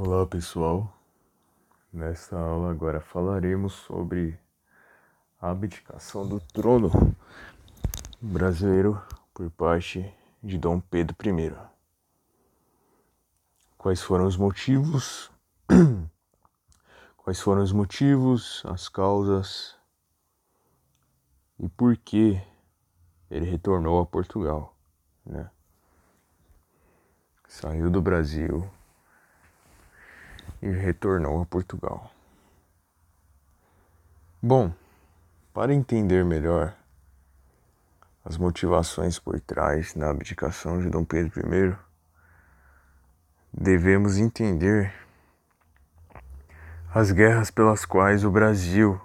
Olá pessoal, nesta aula agora falaremos sobre a abdicação do trono brasileiro por parte de Dom Pedro I. Quais foram os motivos? Quais foram os motivos, as causas e por que ele retornou a Portugal, né? Saiu do Brasil e retornou a Portugal. Bom, para entender melhor as motivações por trás da abdicação de Dom Pedro I, devemos entender as guerras pelas quais o Brasil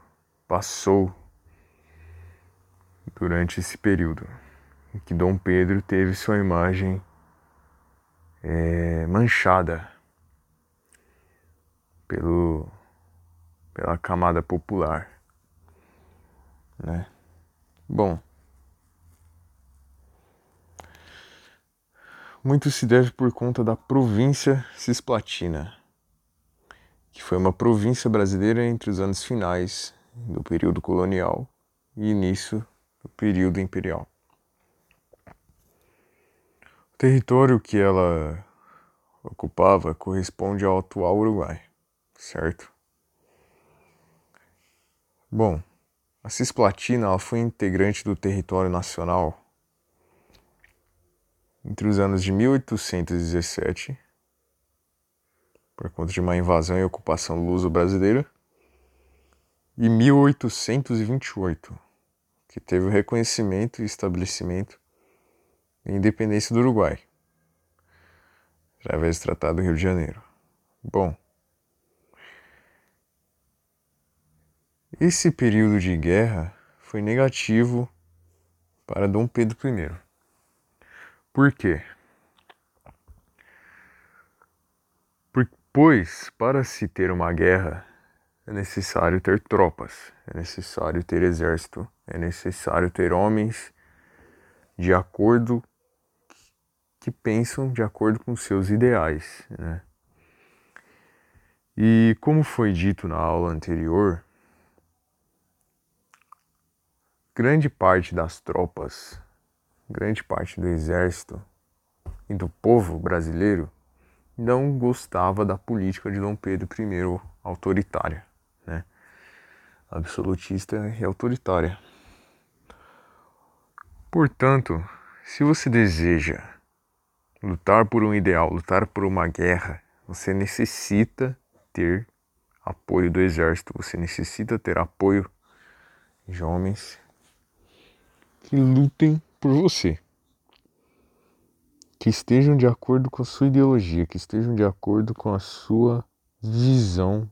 passou durante esse período, em que Dom Pedro teve sua imagem é, manchada pelo, pela camada popular, né? Bom, muito se deve por conta da província Cisplatina, que foi uma província brasileira entre os anos finais do período colonial e início do período imperial. O território que ela ocupava corresponde ao atual Uruguai certo? Bom, a Cisplatina ela foi integrante do território nacional entre os anos de 1817, por conta de uma invasão e ocupação luso-brasileira, e 1828, que teve o reconhecimento e estabelecimento da independência do Uruguai, através do Tratado do Rio de Janeiro. Bom, Esse período de guerra foi negativo para Dom Pedro I. Por quê? Pois, para se ter uma guerra, é necessário ter tropas, é necessário ter exército, é necessário ter homens de acordo que pensam de acordo com seus ideais, né? E como foi dito na aula anterior, grande parte das tropas, grande parte do exército e do povo brasileiro não gostava da política de Dom Pedro I autoritária, né? absolutista e autoritária. Portanto, se você deseja lutar por um ideal, lutar por uma guerra, você necessita ter apoio do exército, você necessita ter apoio de homens que lutem por você, que estejam de acordo com a sua ideologia, que estejam de acordo com a sua visão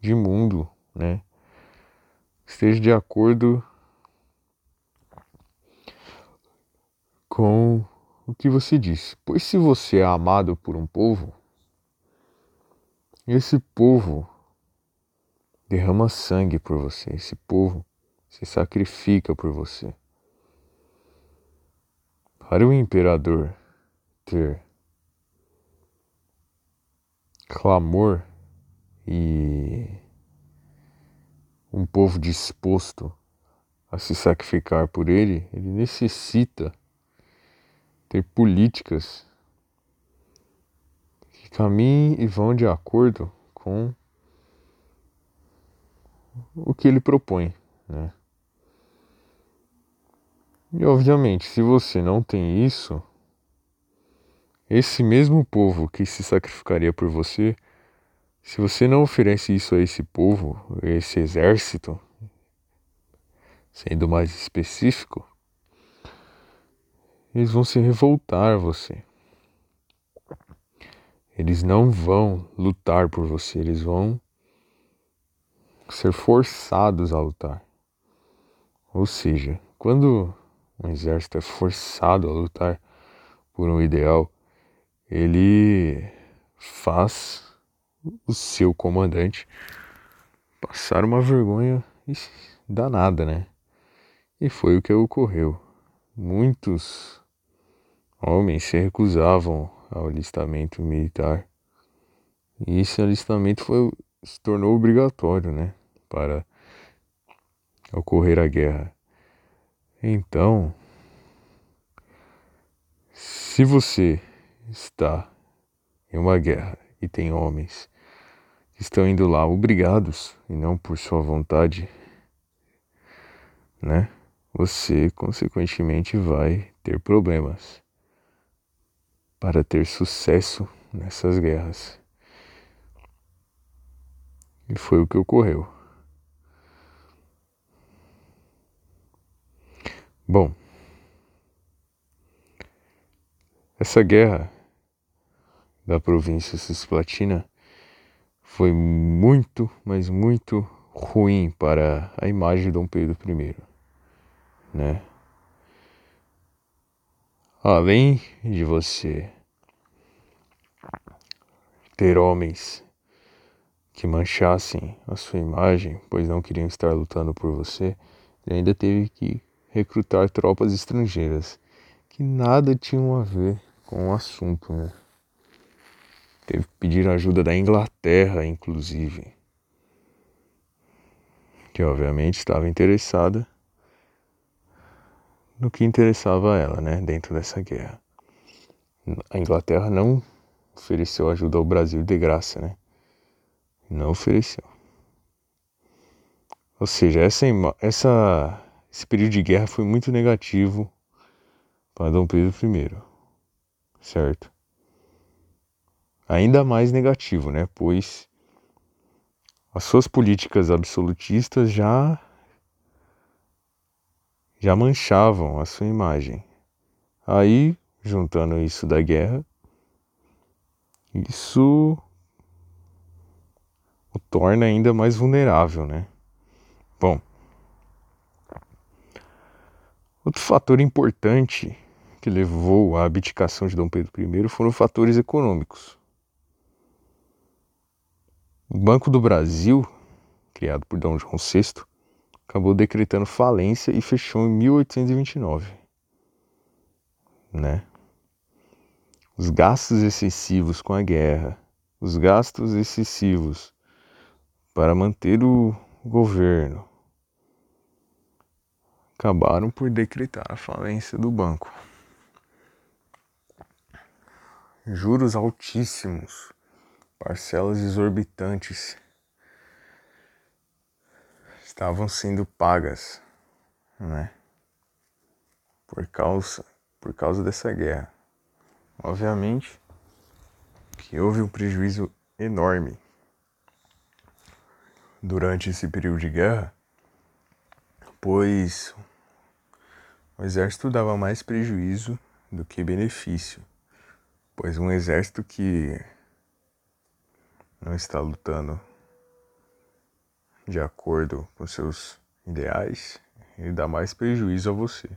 de mundo, né? Esteja de acordo com o que você disse. Pois se você é amado por um povo, esse povo derrama sangue por você, esse povo se sacrifica por você. Para o imperador ter clamor e um povo disposto a se sacrificar por ele, ele necessita ter políticas que caminhem e vão de acordo com o que ele propõe, né? E obviamente, se você não tem isso, esse mesmo povo que se sacrificaria por você, se você não oferece isso a esse povo, esse exército, sendo mais específico, eles vão se revoltar você. Eles não vão lutar por você, eles vão ser forçados a lutar. Ou seja, quando um exército é forçado a lutar por um ideal, ele faz o seu comandante passar uma vergonha danada, né? E foi o que ocorreu. Muitos homens se recusavam ao alistamento militar E esse alistamento foi, se tornou obrigatório, né? Para ocorrer a guerra. Então, se você está em uma guerra e tem homens que estão indo lá obrigados e não por sua vontade, né? Você consequentemente vai ter problemas para ter sucesso nessas guerras. E foi o que ocorreu. Bom, essa guerra da província Cisplatina foi muito, mas muito ruim para a imagem de Dom Pedro I, né? Além de você ter homens que manchassem a sua imagem, pois não queriam estar lutando por você, ele ainda teve que recrutar tropas estrangeiras que nada tinham a ver com o assunto, né? Teve que pedir ajuda da Inglaterra, inclusive, que obviamente estava interessada no que interessava a ela, né, dentro dessa guerra. A Inglaterra não ofereceu ajuda ao Brasil de graça, né? Não ofereceu. Ou seja, essa, essa, esse período de guerra foi muito negativo para Dom Pedro I, certo? Ainda mais negativo, né? Pois as suas políticas absolutistas já já manchavam a sua imagem. Aí, juntando isso da guerra, isso o torna ainda mais vulnerável, né? Bom, outro fator importante que levou à abdicação de Dom Pedro I foram fatores econômicos. O Banco do Brasil, criado por Dom João VI, acabou decretando falência e fechou em 1829, né? Os gastos excessivos com a guerra, os gastos excessivos para manter o governo, acabaram por decretar a falência do banco. Juros altíssimos, parcelas exorbitantes estavam sendo pagas, né? Por causa, por causa dessa guerra. Obviamente que houve um prejuízo enorme durante esse período de guerra, pois o exército dava mais prejuízo do que benefício, pois um exército que não está lutando de acordo com seus ideais, ele dá mais prejuízo a você,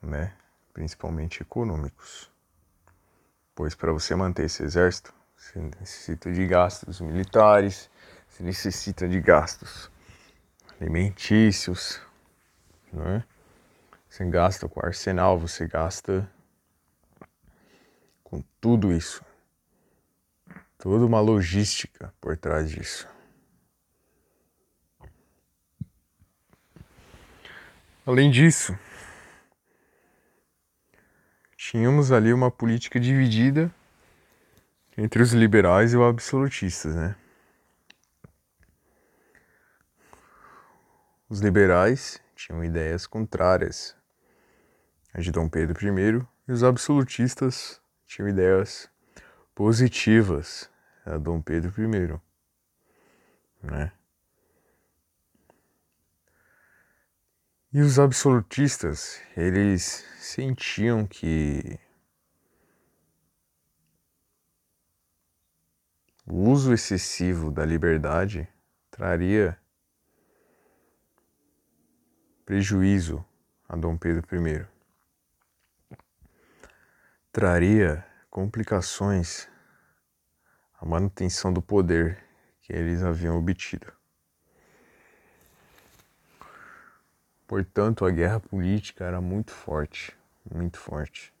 né? Principalmente econômicos. Pois para você manter esse exército, você necessita de gastos militares, você necessita de gastos alimentícios, né? Você gasta com arsenal, você gasta com tudo isso. Toda uma logística por trás disso. Além disso, tínhamos ali uma política dividida entre os liberais e os absolutistas, né? Os liberais tinham ideias contrárias às de Dom Pedro I e os absolutistas tinham ideias positivas a Dom Pedro I, né? E os absolutistas, eles sentiam que o uso excessivo da liberdade traria prejuízo a Dom Pedro I. Traria complicações à manutenção do poder que eles haviam obtido. Portanto, a guerra política era muito forte, muito forte.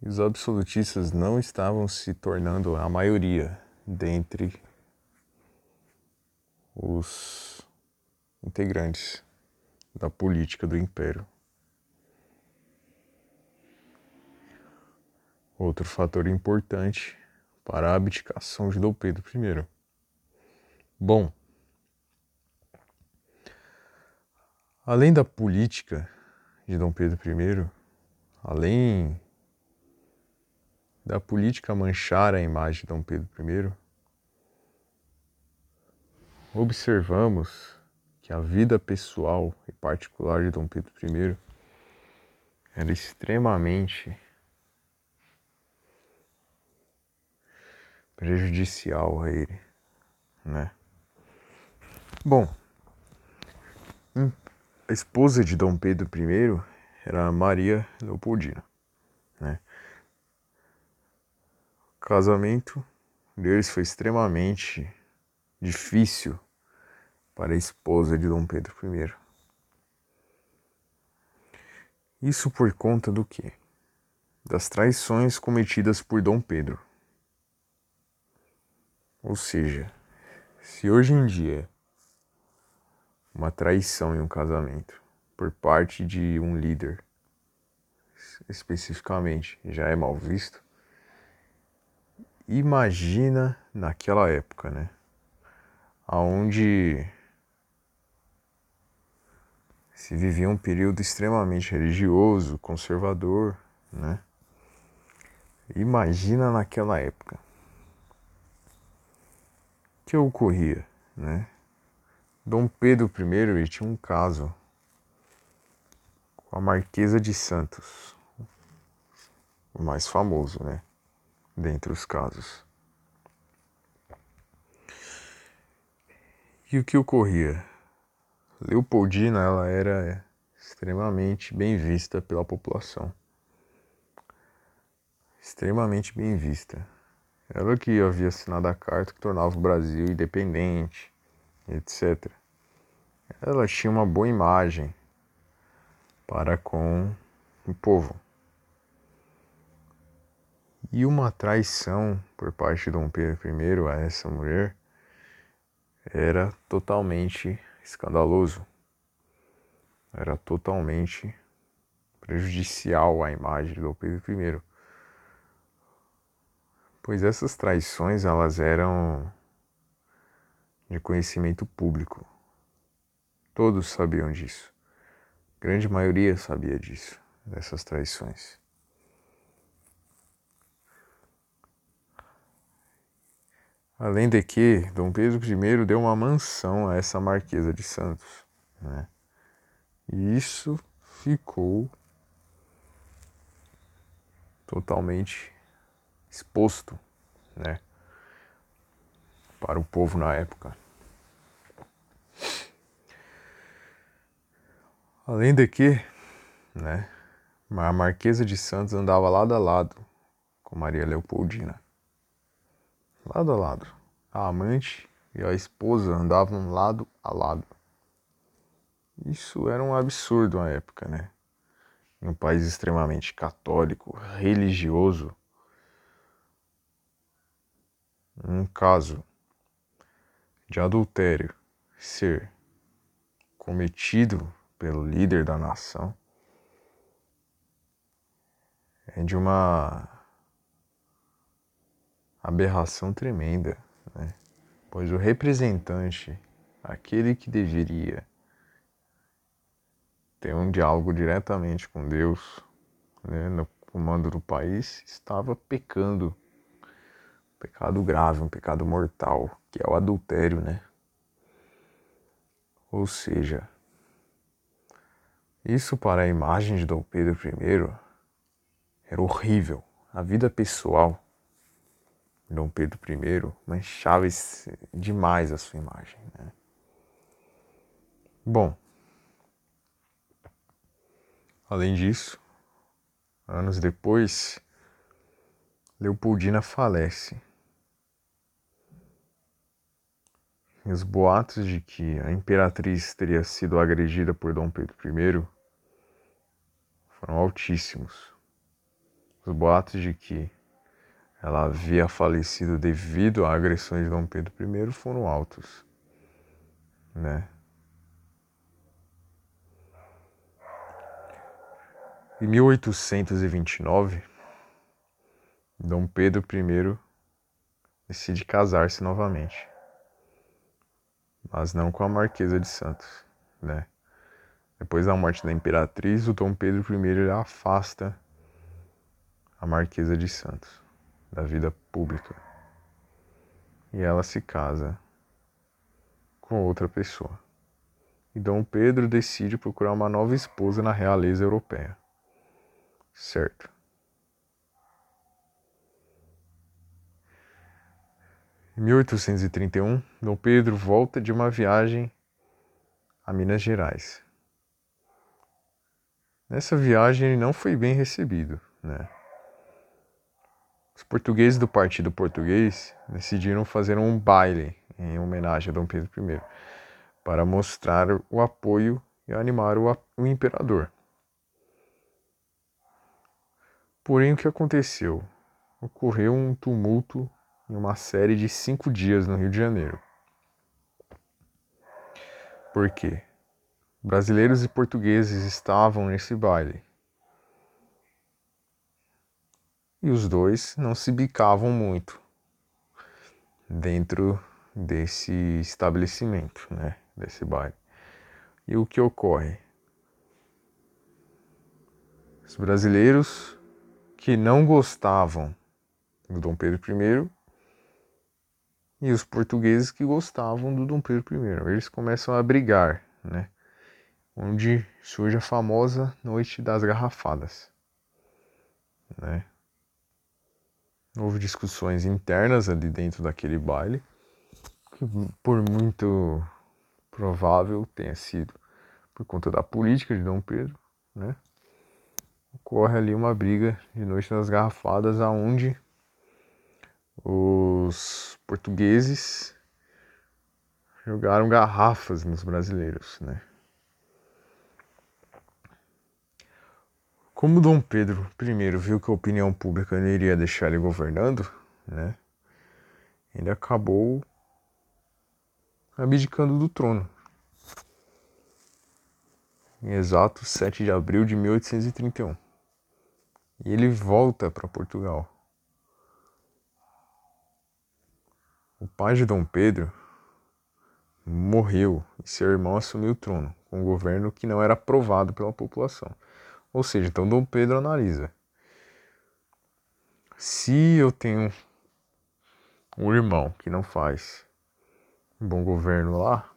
E os absolutistas não estavam se tornando a maioria dentre os integrantes da política do império. Outro fator importante para a abdicação de Dom Pedro I. Bom, além da política de Dom Pedro I, além da política manchar a imagem de Dom Pedro I, observamos que a vida pessoal e particular de Dom Pedro I era extremamente prejudicial a ele, né? Bom, a esposa de Dom Pedro I era Maria Leopoldina, né? O casamento deles foi extremamente difícil para a esposa de Dom Pedro I. Isso por conta do quê? Das traições cometidas por Dom Pedro. Ou seja, se hoje em dia uma traição em um casamento por parte de um líder especificamente já é mal visto, imagina naquela época, né? Onde se vivia um período extremamente religioso, conservador, né? Imagina naquela época que ocorria, né? Dom Pedro I ele tinha um caso com a Marquesa de Santos, o mais famoso, né? Dentre os casos. E o que ocorria? Leopoldina ela era extremamente bem vista pela população. Extremamente bem vista. Ela que havia assinado a carta que tornava o Brasil independente, etc. Ela tinha uma boa imagem para com o povo. E uma traição por parte de Dom Pedro I a essa mulher era totalmente escandaloso. Era totalmente prejudicial à imagem de Dom Pedro I pois essas traições elas eram de conhecimento público. Todos sabiam disso. A grande maioria sabia disso, dessas traições. Além de que Dom Pedro I deu uma mansão a essa Marquesa de Santos. Né? E isso ficou totalmente exposto, né, para o povo na época. Além de que, né, a Marquesa de Santos andava lado a lado com Maria Leopoldina. Lado a lado. A amante e a esposa andavam lado a lado. Isso era um absurdo na época, né? Em um país extremamente católico, religioso, um caso de adultério ser cometido pelo líder da nação é de uma aberração tremenda, né? pois o representante, aquele que deveria ter um diálogo diretamente com Deus, né, no comando do país, estava pecando pecado grave, um pecado mortal, que é o adultério, né? Ou seja, isso para a imagem de Dom Pedro I era horrível. A vida pessoal de Dom Pedro I manchava demais a sua imagem. Né? Bom, além disso, anos depois, Leopoldina falece. E os boatos de que a imperatriz teria sido agredida por Dom Pedro I foram altíssimos. os boatos de que ela havia falecido devido a agressões de Dom Pedro I foram altos, né? Em 1829, Dom Pedro I decide casar-se novamente, mas não com a Marquesa de Santos, né? Depois da morte da imperatriz, o Dom Pedro I afasta a Marquesa de Santos da vida pública e ela se casa com outra pessoa. E Dom Pedro decide procurar uma nova esposa na realeza europeia certo? Em 1831, Dom Pedro volta de uma viagem a Minas Gerais. Nessa viagem ele não foi bem recebido, né? Os portugueses do Partido Português decidiram fazer um baile em homenagem a Dom Pedro I para mostrar o apoio e animar o, o imperador. Porém, o que aconteceu? Ocorreu um tumulto em uma série de cinco dias no Rio de Janeiro. Por quê? Brasileiros e portugueses estavam nesse baile. E os dois não se bicavam muito dentro desse estabelecimento, né? Desse baile. E o que ocorre? Os brasileiros que não gostavam do Dom Pedro I e os portugueses que gostavam do Dom Pedro I. Eles começam a brigar, né? Onde surge a famosa Noite das Garrafadas, né? Houve discussões internas ali dentro daquele baile, que por muito provável tenha sido por conta da política de Dom Pedro, né? ocorre ali uma briga de noite nas garrafadas aonde os portugueses jogaram garrafas nos brasileiros, né? Como Dom Pedro I viu que a opinião pública não iria deixar ele governando, né? Ele acabou abdicando do trono. Em exato 7 de abril de 1831 e ele volta para Portugal. O pai de Dom Pedro morreu e seu irmão assumiu o trono, com um governo que não era aprovado pela população. Ou seja, então Dom Pedro analisa: se eu tenho um irmão que não faz um bom governo lá,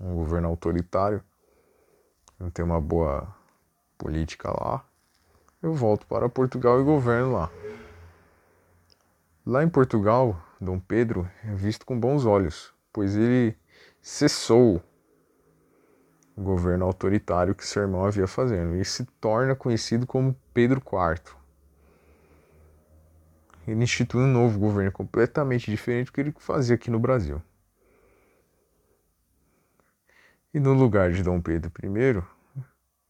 um governo autoritário, não tem uma boa política lá, eu volto para Portugal e governo lá. Lá em Portugal, Dom Pedro é visto com bons olhos, pois ele cessou o governo autoritário que seu irmão havia fazendo e se torna conhecido como Pedro IV. Ele institui um novo governo completamente diferente do que ele fazia aqui no Brasil. E no lugar de Dom Pedro I,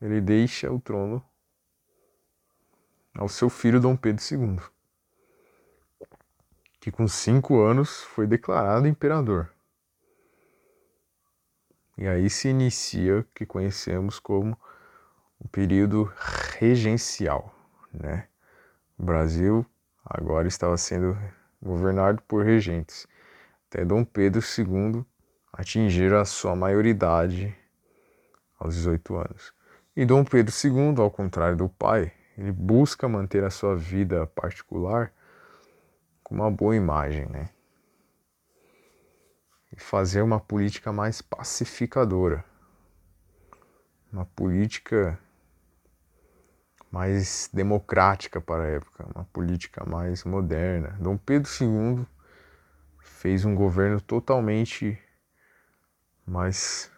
ele deixa o trono ao seu filho Dom Pedro II, que com cinco anos foi declarado imperador. E aí se inicia o que conhecemos como o período regencial, né? O Brasil agora estava sendo governado por regentes, até Dom Pedro II atingir a sua maioridade aos 18 anos. E Dom Pedro II, ao contrário do pai, ele busca manter a sua vida particular com uma boa imagem, né? E fazer uma política mais pacificadora. Uma política mais democrática para a época, uma política mais moderna. Dom Pedro II fez um governo totalmente mais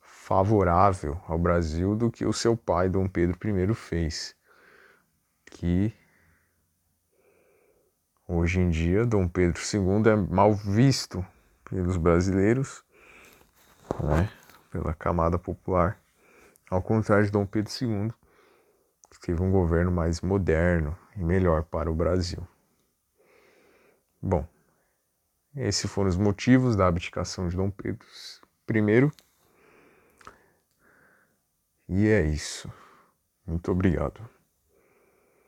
favorável ao Brasil do que o seu pai, Dom Pedro I, fez. Que hoje em dia Dom Pedro II é mal visto pelos brasileiros, né, pela camada popular, ao contrário de Dom Pedro II, teve um governo mais moderno e melhor para o Brasil. Bom, esses foram os motivos da abdicação de Dom Pedro I. E é isso. Muito obrigado.